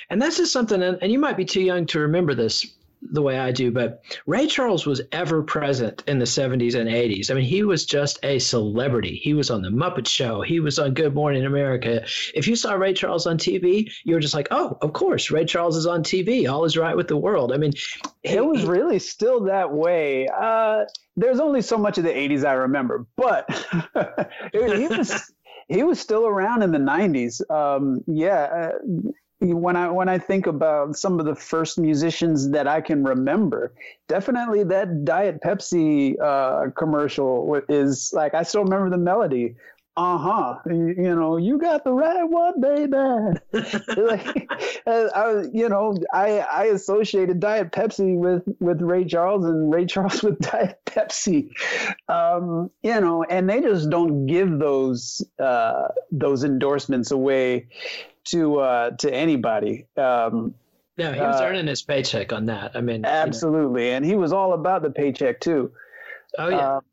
and this is something. And, and you might be too young to remember this, the way I do, but Ray Charles was ever present in the 70s and 80s. I mean, he was just a celebrity. He was on The Muppet Show, he was on Good Morning America. If you saw Ray Charles on TV, you were just like, oh, of course, Ray Charles is on TV. All is right with the world. I mean,
it was really still that way. Uh, there's only so much of the 80s I remember, but he was. he was still around in the 90s. Um, yeah, uh, when I when I think about some of the first musicians that I can remember, definitely that Diet Pepsi uh, commercial is like I still remember the melody. Uh huh. You, you, know, you got the right one, baby. like, I, you know, I I associated Diet Pepsi with with Ray Charles and Ray Charles with Diet Pepsi. Um, you know, and they just don't give those uh, those endorsements away to uh, to anybody. Um,
no, he was uh, earning his paycheck on that. I mean,
absolutely, you know. and he was all about the paycheck too.
Oh yeah.
Um,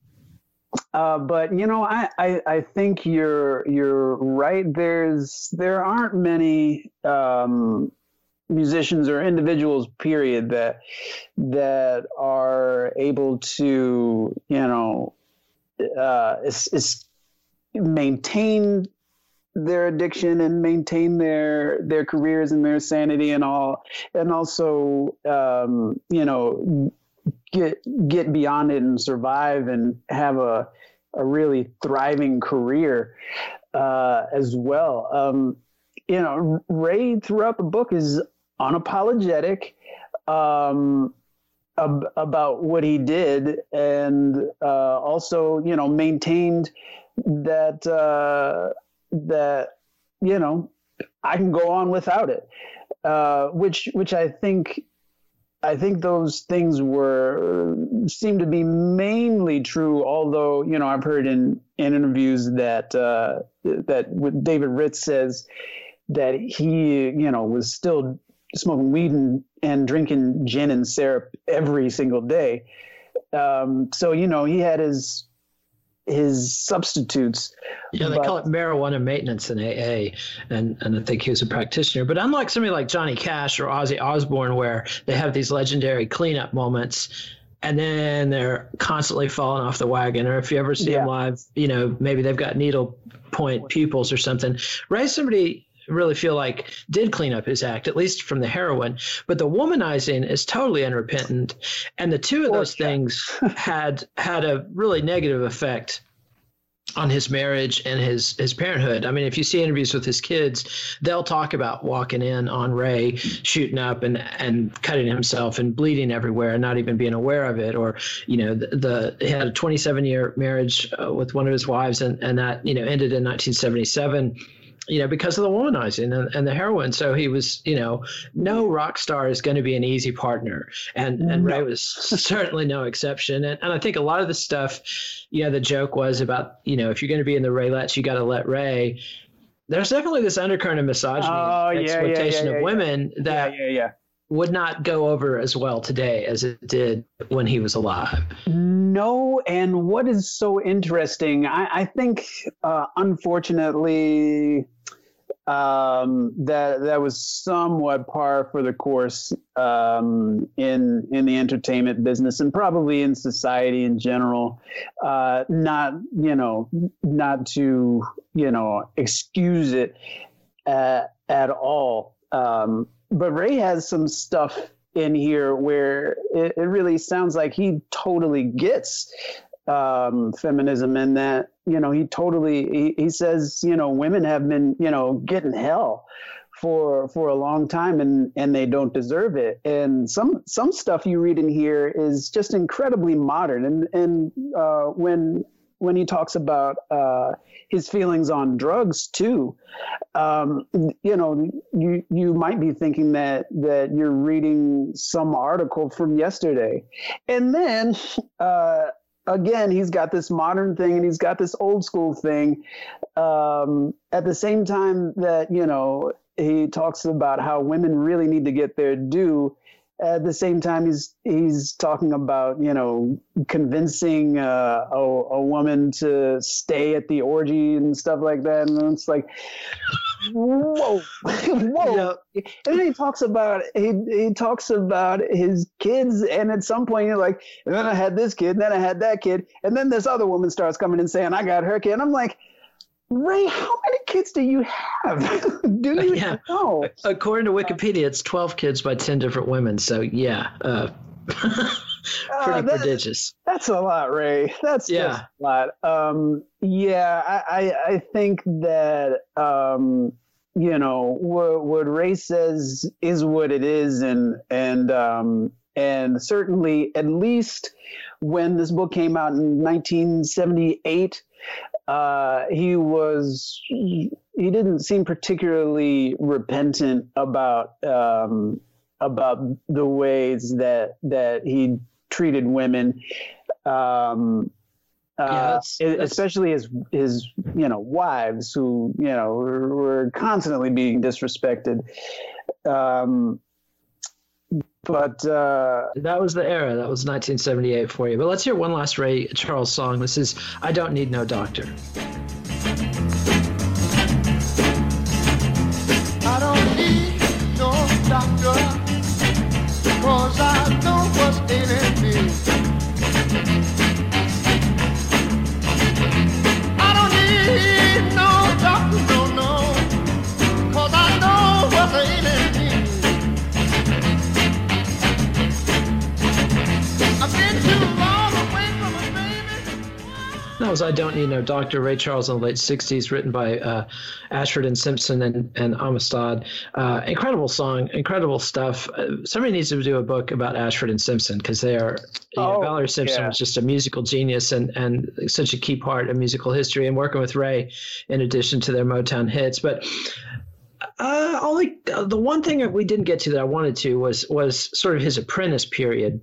uh, but you know, I, I, I think you're you're right. There's there aren't many um, musicians or individuals, period, that that are able to you know uh, is, is maintain their addiction and maintain their their careers and their sanity and all and also um, you know get get beyond it and survive and have a a really thriving career uh, as well. Um, you know ray throughout the book is unapologetic um, ab- about what he did and uh, also you know maintained that uh, that you know I can go on without it, uh, which which I think I think those things were seem to be mainly true. Although you know I've heard in, in interviews that uh, that David Ritz says that he you know was still smoking weed and, and drinking gin and syrup every single day. Um, so you know he had his his substitutes.
Yeah, they but, call it marijuana maintenance in AA, and and I think he was a practitioner. But unlike somebody like Johnny Cash or Ozzy Osbourne, where they have these legendary cleanup moments. And then they're constantly falling off the wagon. Or if you ever see yeah. them live, you know, maybe they've got needle point pupils or something. Ray, somebody really feel like did clean up his act, at least from the heroin. But the womanizing is totally unrepentant, and the two of those things had had a really negative effect on his marriage and his his parenthood. I mean, if you see interviews with his kids, they'll talk about walking in on Ray, shooting up and and cutting himself and bleeding everywhere and not even being aware of it. Or you know, the, the he had a 27 year marriage uh, with one of his wives, and and that you know ended in 1977 you know, because of the womanizing and, and, the heroin. So he was, you know, no rock star is going to be an easy partner. And and no. Ray was certainly no exception. And, and I think a lot of the stuff, you know, the joke was about, you know, if you're going to be in the Raelettes, you got to let Ray. There's definitely this undercurrent of misogyny, oh, yeah, exploitation yeah, yeah, of women that would not go over as well today as it did when he was alive.
No, and what is so interesting, I, I think, uh, unfortunately, um, that that was somewhat par for the course um, in in the entertainment business and probably in society in general. Uh, not you know not to you know excuse it at, at all. Um, but Ray has some stuff in here where it, it really sounds like he totally gets um, feminism and that you know he totally he, he says you know women have been you know getting hell for for a long time and and they don't deserve it and some some stuff you read in here is just incredibly modern and and uh, when when he talks about uh, his feelings on drugs too. Um, you know, you you might be thinking that that you're reading some article from yesterday, and then. Uh, again, he's got this modern thing and he's got this old school thing. Um, at the same time that you know he talks about how women really need to get their due at the same time he's he's talking about you know convincing uh, a, a woman to stay at the orgy and stuff like that and it's like whoa, whoa. And then he talks about he he talks about his kids, and at some point you're like, and then I had this kid, and then I had that kid, and then this other woman starts coming and saying, I got her kid. And I'm like, Ray, how many kids do you have? do you yeah. know?
According to Wikipedia, it's 12 kids by 10 different women. So, yeah. Uh, pretty uh, that, prodigious.
That's a lot, Ray. That's yeah. a lot. Um, yeah, I, I, I think that um, you know what, what Ray says is what it is, and and um, and certainly at least when this book came out in 1978 uh, he was he, he, didn't seem particularly repentant about um, about the ways that that he treated women. Um, uh, yeah, that's, that's, especially his his you know wives who you know were, were constantly being disrespected. Um, but uh,
that was the era. That was 1978 for you. But let's hear one last Ray Charles song. This is "I Don't Need No Doctor."
I Don't Need No Doctor,
Ray Charles in the late 60s, written by uh, Ashford and Simpson and, and Amistad. Uh, incredible song, incredible stuff. Uh, somebody needs to do a book about Ashford and Simpson because they are, you oh, know, Valerie Simpson yeah. was just a musical genius and, and such a key part of musical history and working with Ray in addition to their Motown hits. But uh, only uh, the one thing that we didn't get to that I wanted to was was sort of his apprentice period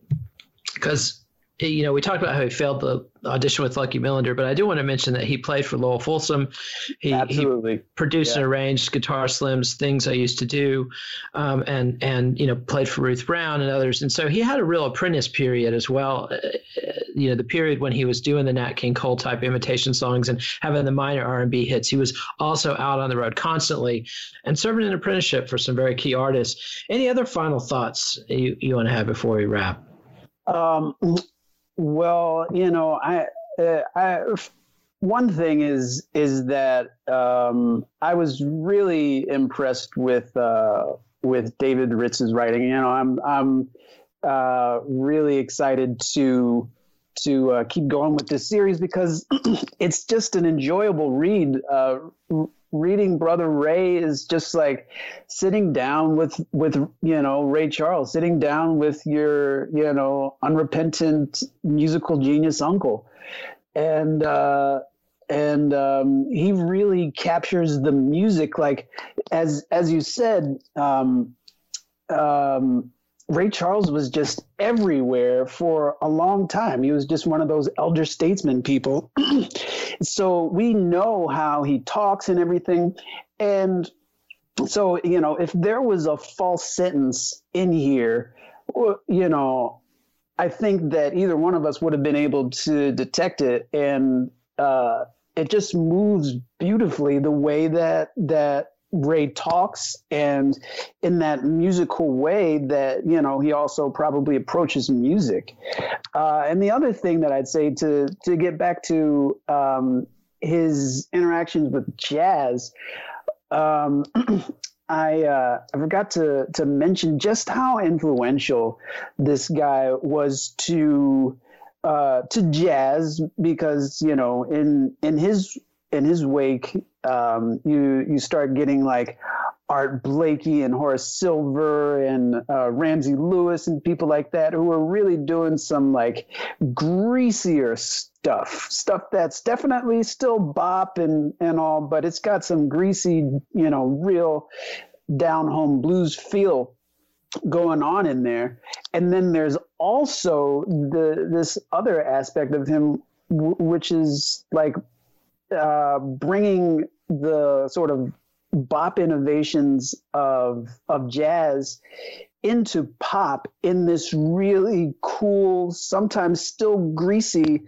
because you know, we talked about how he failed the audition with Lucky Millinder, but I do want to mention that he played for Lowell Fulson. He,
Absolutely.
he produced yeah. and arranged Guitar Slims, things I used to do, um, and and you know played for Ruth Brown and others. And so he had a real apprentice period as well. Uh, you know, the period when he was doing the Nat King Cole type imitation songs and having the minor R and B hits. He was also out on the road constantly and serving an apprenticeship for some very key artists. Any other final thoughts you, you want to have before we wrap?
Um, well, you know, I, uh, I, one thing is is that um, I was really impressed with uh, with David Ritz's writing. You know, I'm I'm uh, really excited to to uh, keep going with this series because it's just an enjoyable read. Uh, reading Brother Ray is just like sitting down with with you know Ray Charles, sitting down with your you know unrepentant musical genius uncle, and uh, and um, he really captures the music like as as you said. Um, um, Ray Charles was just everywhere for a long time. He was just one of those elder statesman people. so we know how he talks and everything. And so, you know, if there was a false sentence in here, you know, I think that either one of us would have been able to detect it. And uh, it just moves beautifully the way that, that Ray talks and in that musical way that you know he also probably approaches music. Uh, and the other thing that I'd say to to get back to um, his interactions with jazz, um, I uh, I forgot to to mention just how influential this guy was to uh, to jazz because you know in in his in his wake, um, you you start getting like Art Blakey and Horace Silver and uh, Ramsey Lewis and people like that who are really doing some like greasier stuff, stuff that's definitely still bop and and all, but it's got some greasy, you know, real down home blues feel going on in there. And then there's also the this other aspect of him, w- which is like uh, bringing the sort of bop innovations of of jazz into pop in this really cool, sometimes still greasy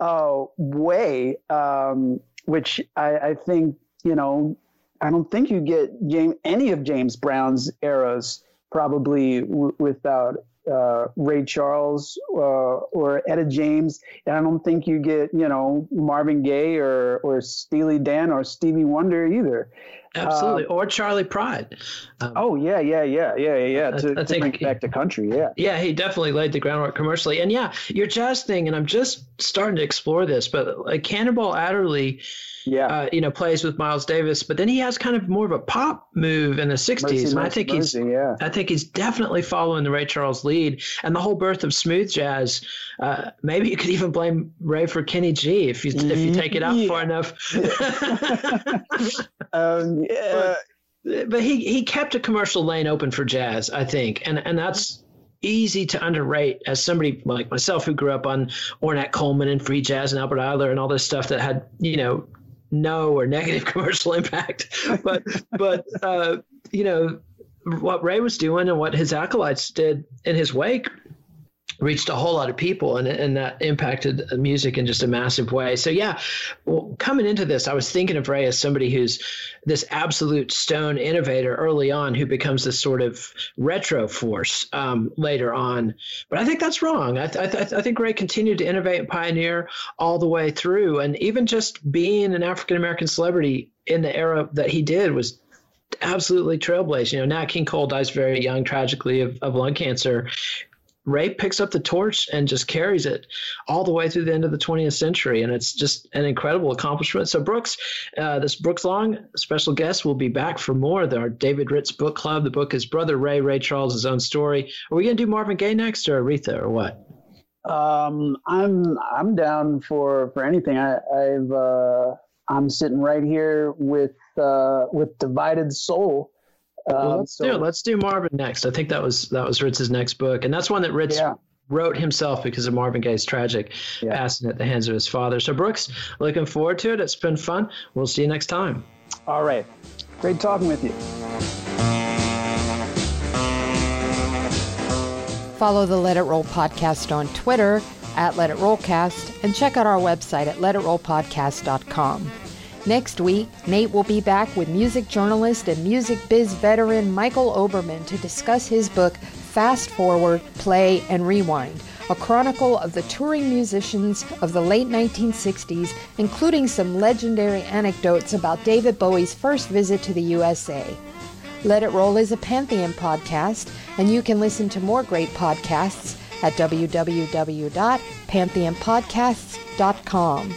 uh, way, um, which I, I, think you know I don't think you get James, any of James Brown's eras probably w- without uh, Ray Charles uh, or Etta James, and I don't think you get you know Marvin Gaye or or Steely Dan or Stevie Wonder either.
Absolutely, um, or Charley Pride.
Um, oh yeah, yeah, yeah, yeah, yeah. To, I, I to bring back to country, yeah.
Yeah, he definitely laid the groundwork commercially, and yeah, your jazz thing, and I'm just starting to explore this, but like Cannonball Adderley yeah, uh, you know, plays with Miles Davis, but then he has kind of more of a pop move in the '60s, Mercy, and I think Mercy, he's, yeah. I think he's definitely following the Ray Charles lead, and the whole birth of smooth jazz. Uh, maybe you could even blame Ray for Kenny G if you if you take it out yeah. far enough. um, yeah. But, but he he kept a commercial lane open for jazz, I think, and and that's easy to underrate as somebody like myself who grew up on Ornette Coleman and free jazz and Albert Ayler and all this stuff that had, you know, no or negative commercial impact. But but uh, you know what Ray was doing and what his acolytes did in his wake reached a whole lot of people and, and that impacted music in just a massive way. So yeah, well, coming into this, I was thinking of Ray as somebody who's this absolute stone innovator early on who becomes this sort of retro force um, later on. But I think that's wrong. I, th- I, th- I think Ray continued to innovate and pioneer all the way through. And even just being an African-American celebrity in the era that he did was absolutely trailblazing. You know, Nat King Cole dies very young, tragically, of, of lung cancer. Ray picks up the torch and just carries it all the way through the end of the 20th century. And it's just an incredible accomplishment. So, Brooks, uh, this Brooks Long special guest will be back for more our David Ritz book club. The book is Brother Ray, Ray Charles' own story. Are we to do Marvin Gaye next or Aretha or what?
Um, I'm I'm down for for anything. I, I've uh, I'm sitting right here with uh, with Divided Soul
well, um, let's so, do it. Let's do Marvin next. I think that was that was Ritz's next book, and that's one that Ritz yeah. wrote himself because of Marvin Gaye's tragic yeah. passing at the hands of his father. So Brooks, looking forward to it. It's been fun. We'll see you next time.
All right. Great talking with you.
Follow the Let It Roll podcast on Twitter at Let It Rollcast and check out our website at letitrollpodcast.com. Next week, Nate will be back with music journalist and music biz veteran Michael Oberman to discuss his book Fast Forward, Play, and Rewind, a chronicle of the touring musicians of the late 1960s, including some legendary anecdotes about David Bowie's first visit to the USA. Let It Roll is a Pantheon podcast, and you can listen to more great podcasts at www.pantheonpodcasts.com.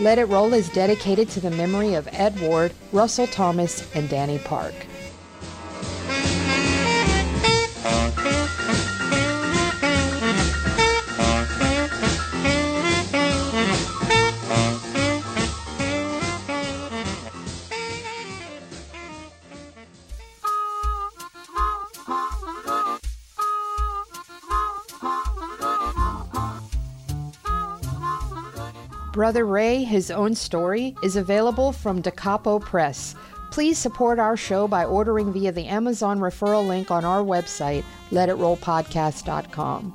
Let It Roll is dedicated to the memory of Ed Ward, Russell Thomas, and Danny Park. Brother Ray, his own story, is available from Da Capo Press. Please support our show by ordering via the Amazon referral link on our website, letitrollpodcast.com.